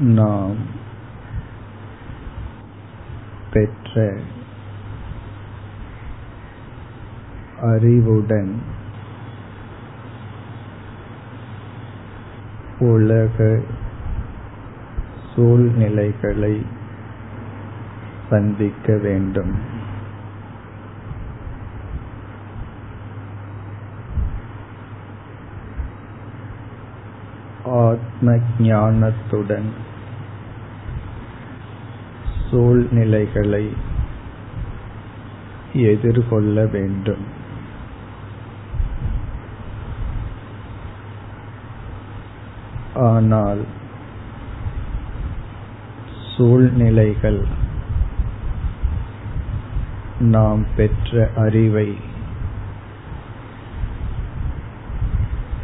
நாம் பெற்ற அறிவுடன் உலக சூழ்நிலைகளை சந்திக்க வேண்டும். ஆத்ம ஞானத்துடன் சூழ்நிலைகளை எதிர்கொள்ள வேண்டும். ஆனால் சூழ்நிலைகள் நாம் பெற்ற அறிவை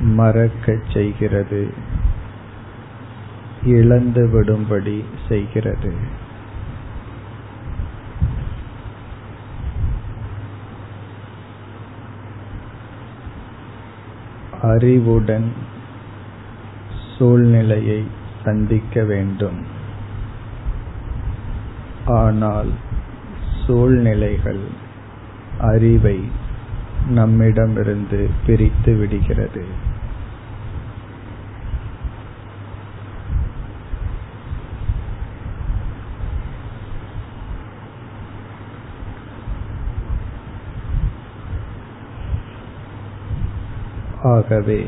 மறக்கச் செய்கிறது இழந்து விடும்படி செய்கிறது. அறிவுடன் சூழ்நிலையை சந்திக்க வேண்டும். ஆனால் சூழ்நிலைகள் அறிவை நம்மிடமிருந்து பிரித்து விடுகிறது. ஆகவே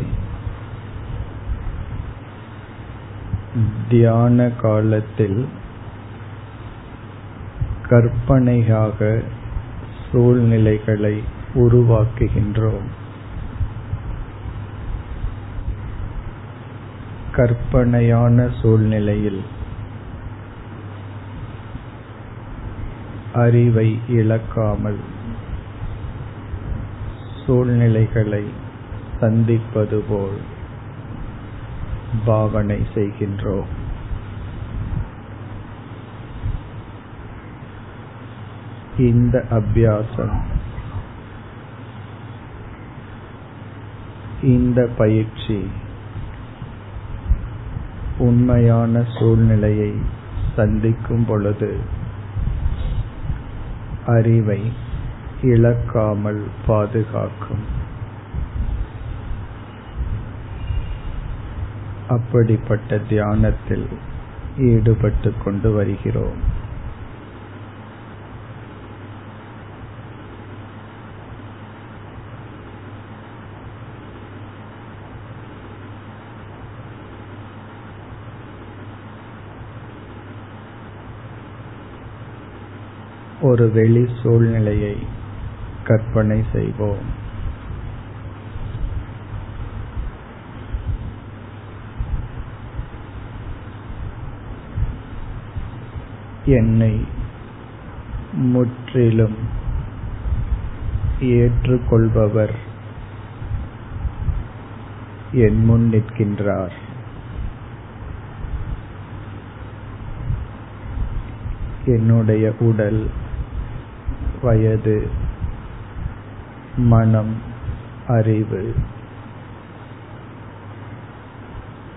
தியான காலத்தில் கற்பனையாக சூழ்நிலைகளை உருவாக்குகின்றோம். கற்பனையான சூழ்நிலையில் அறிவை இழக்காமல் சூழ்நிலைகளை சந்திப்பது போல் பாவனை செய்கின்றோம் இந்த அபியாசம் இந்த பயிற்சி உண்மையான சூழ்நிலையை சந்திக்கும் பொழுது அறிவை இழக்காமல் பாதுகாக்கும். அப்படிப்பட்ட தியானத்தில் ஈடுபட்டு கொண்டு வருகிறோம். ஒரு வெளி சூழ்நிலையை கற்பனை செய்வோம். என்னை முற்றிலும் ஏற்றுக்கொள்பவர் என் முன் நிற்கின்றார். என்னுடைய உடல் வயது மனம் அறிவு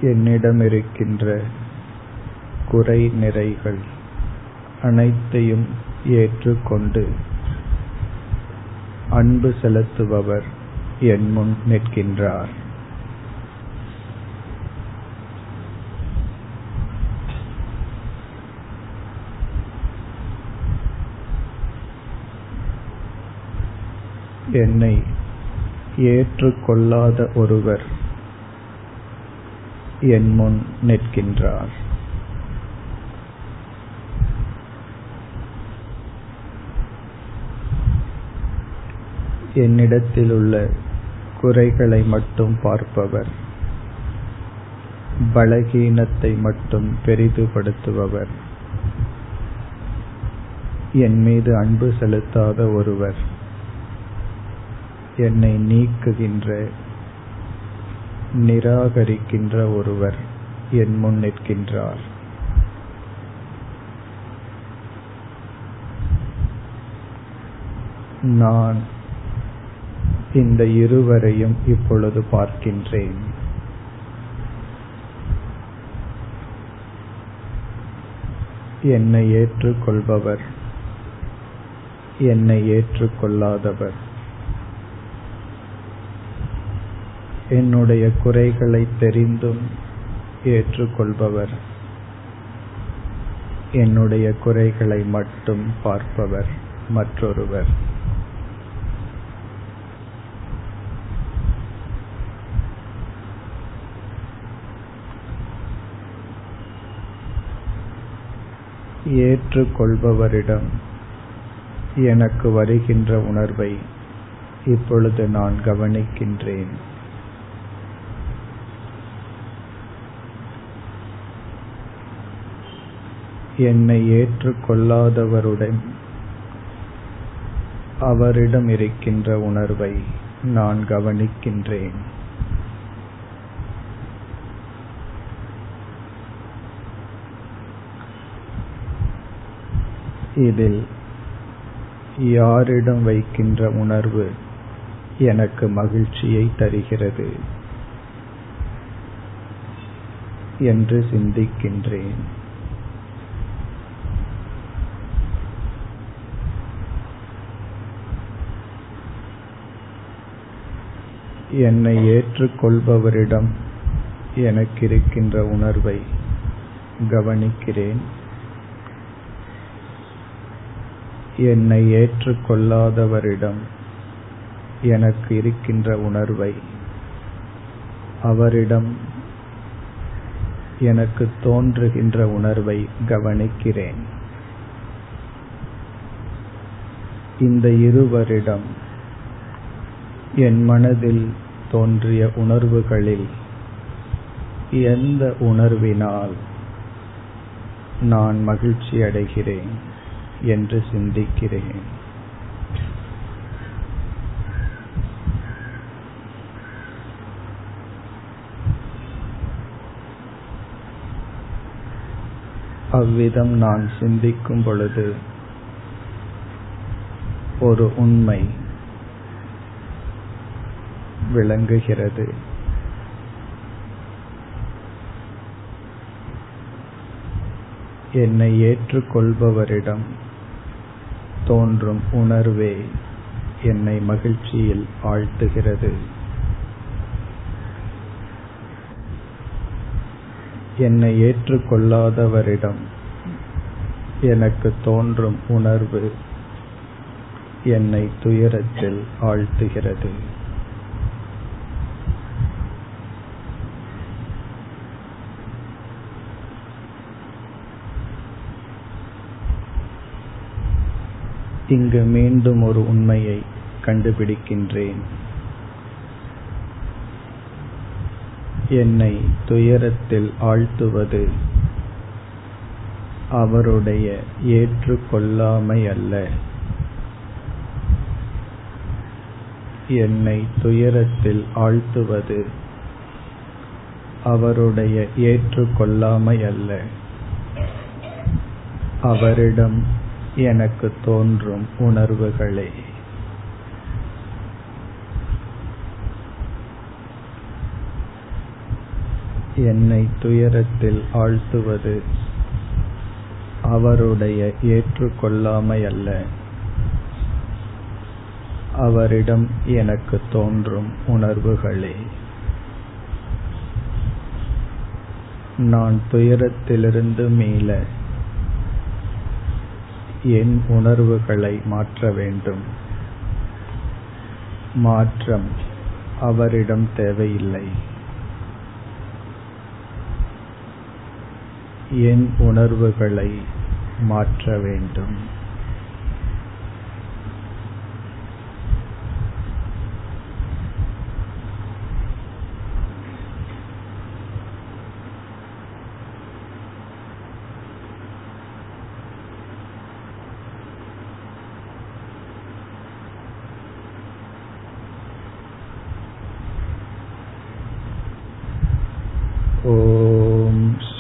என்னிடம் இருக்கின்ற குறை நிறைகள் அனைத்தையும் ஏற்றுக்கொண்டு அன்பு செலுத்துபவர் என் முன் நிற்கின்றார். என்னை ஏற்றுக்கொள்ளாத ஒருவர் என் முன் நிற்கின்றார். என்னிடத்தில் உள்ள குறைகளை மட்டும் பார்ப்பவர். பலகீனத்தை மட்டும் பெரிதுபடுத்துபவர். என் மீது அன்பு செலுத்தாத ஒருவர் என்னை நீக்குகின்ற நிராகரிக்கின்ற ஒருவர் என் முன் நிற்கின்றார். நான் இந்த இருவரையும் இப்பொழுது பார்க்கின்றேன். என்னை ஏற்றுக்கொள்பவர் என்னை ஏற்றுக்கொள்ளாதவர். என்னுடைய குறைகளை தெரிந்தும் ஏற்றுக்கொள்பவர் என்னுடைய குறைகளை மட்டும் பார்ப்பவர் மற்றொருவர். ஏற்றுக்கொள்பவரிடம் எனக்கு வருகின்ற உணர்வை இப்பொழுது நான் கவனிக்கின்றேன். என்னை ஏற்றுக்கொள்ளாதவருடன் அவரிடம் இருக்கின்ற உணர்வை நான் கவனிக்கின்றேன். இதில் யாரிடம் வைக்கின்ற உணர்வு எனக்கு மகிழ்ச்சியை தருகிறது என்று சிந்திக்கின்றேன். என்னை ஏற்றுக்கொள்பவரிடம் எனக்கிருக்கின்ற உணர்வை கவனிக்கிறேன். என்னை ஏற்றுக்கொள்ளாதவரிடம் எனக்கு இருக்கின்ற உணர்வை அவரிடம் எனக்கு தோன்றுகின்ற உணர்வை கவனிக்கிறேன். இந்த இருவரிடம் என் மனதில் தோன்றிய உணர்வுகளில் எந்த உணர்வினால் நான் மகிழ்ச்சி அடைகிறேன் என்று சிந்திக்கிறேன். அவ்விதம் நான் சிந்திக்கும் பொழுது ஒரு உண்மை விளங்குகிறது. என்னை ஏற்றுக்கொள்பவரிடம் தோன்றும் உணர்வே என்னை மகிழ்ச்சியில் ஆழ்த்துகிறது. என்னை ஏற்றுக்கொள்ளாதவரிடம் எனக்கு தோன்றும் உணர்வு என்னை துயரத்தில் ஆழ்த்துகிறது. இங்கு மீண்டும் ஒரு உண்மையை கண்டுபிடிக்கின்றேன். என்னை துயரத்தில் ஆழ்த்துவது அவருடைய ஏற்றுக்கொள்ளாமை அல்ல என்னை துயரத்தில் ஆழ்த்துவது அவருடைய ஏற்றுக்கொள்ளாமை அல்ல அவரிடம் எனக்கு தோன்றும் உணர்வுகளே. என்னை துயரத்தில் ஆழ்த்துவது அவருடைய ஏற்றுக்கொள்ளாமை அல்ல அவரிடம் எனக்கு தோன்றும் உணர்வுகளே. நான் துயரத்திலிருந்து மீள என் உணர்வுகளை மாற்ற வேண்டும். மாற்றம் அவரிடம் தேவையில்லை. என் உணர்வுகளை மாற்ற வேண்டும்.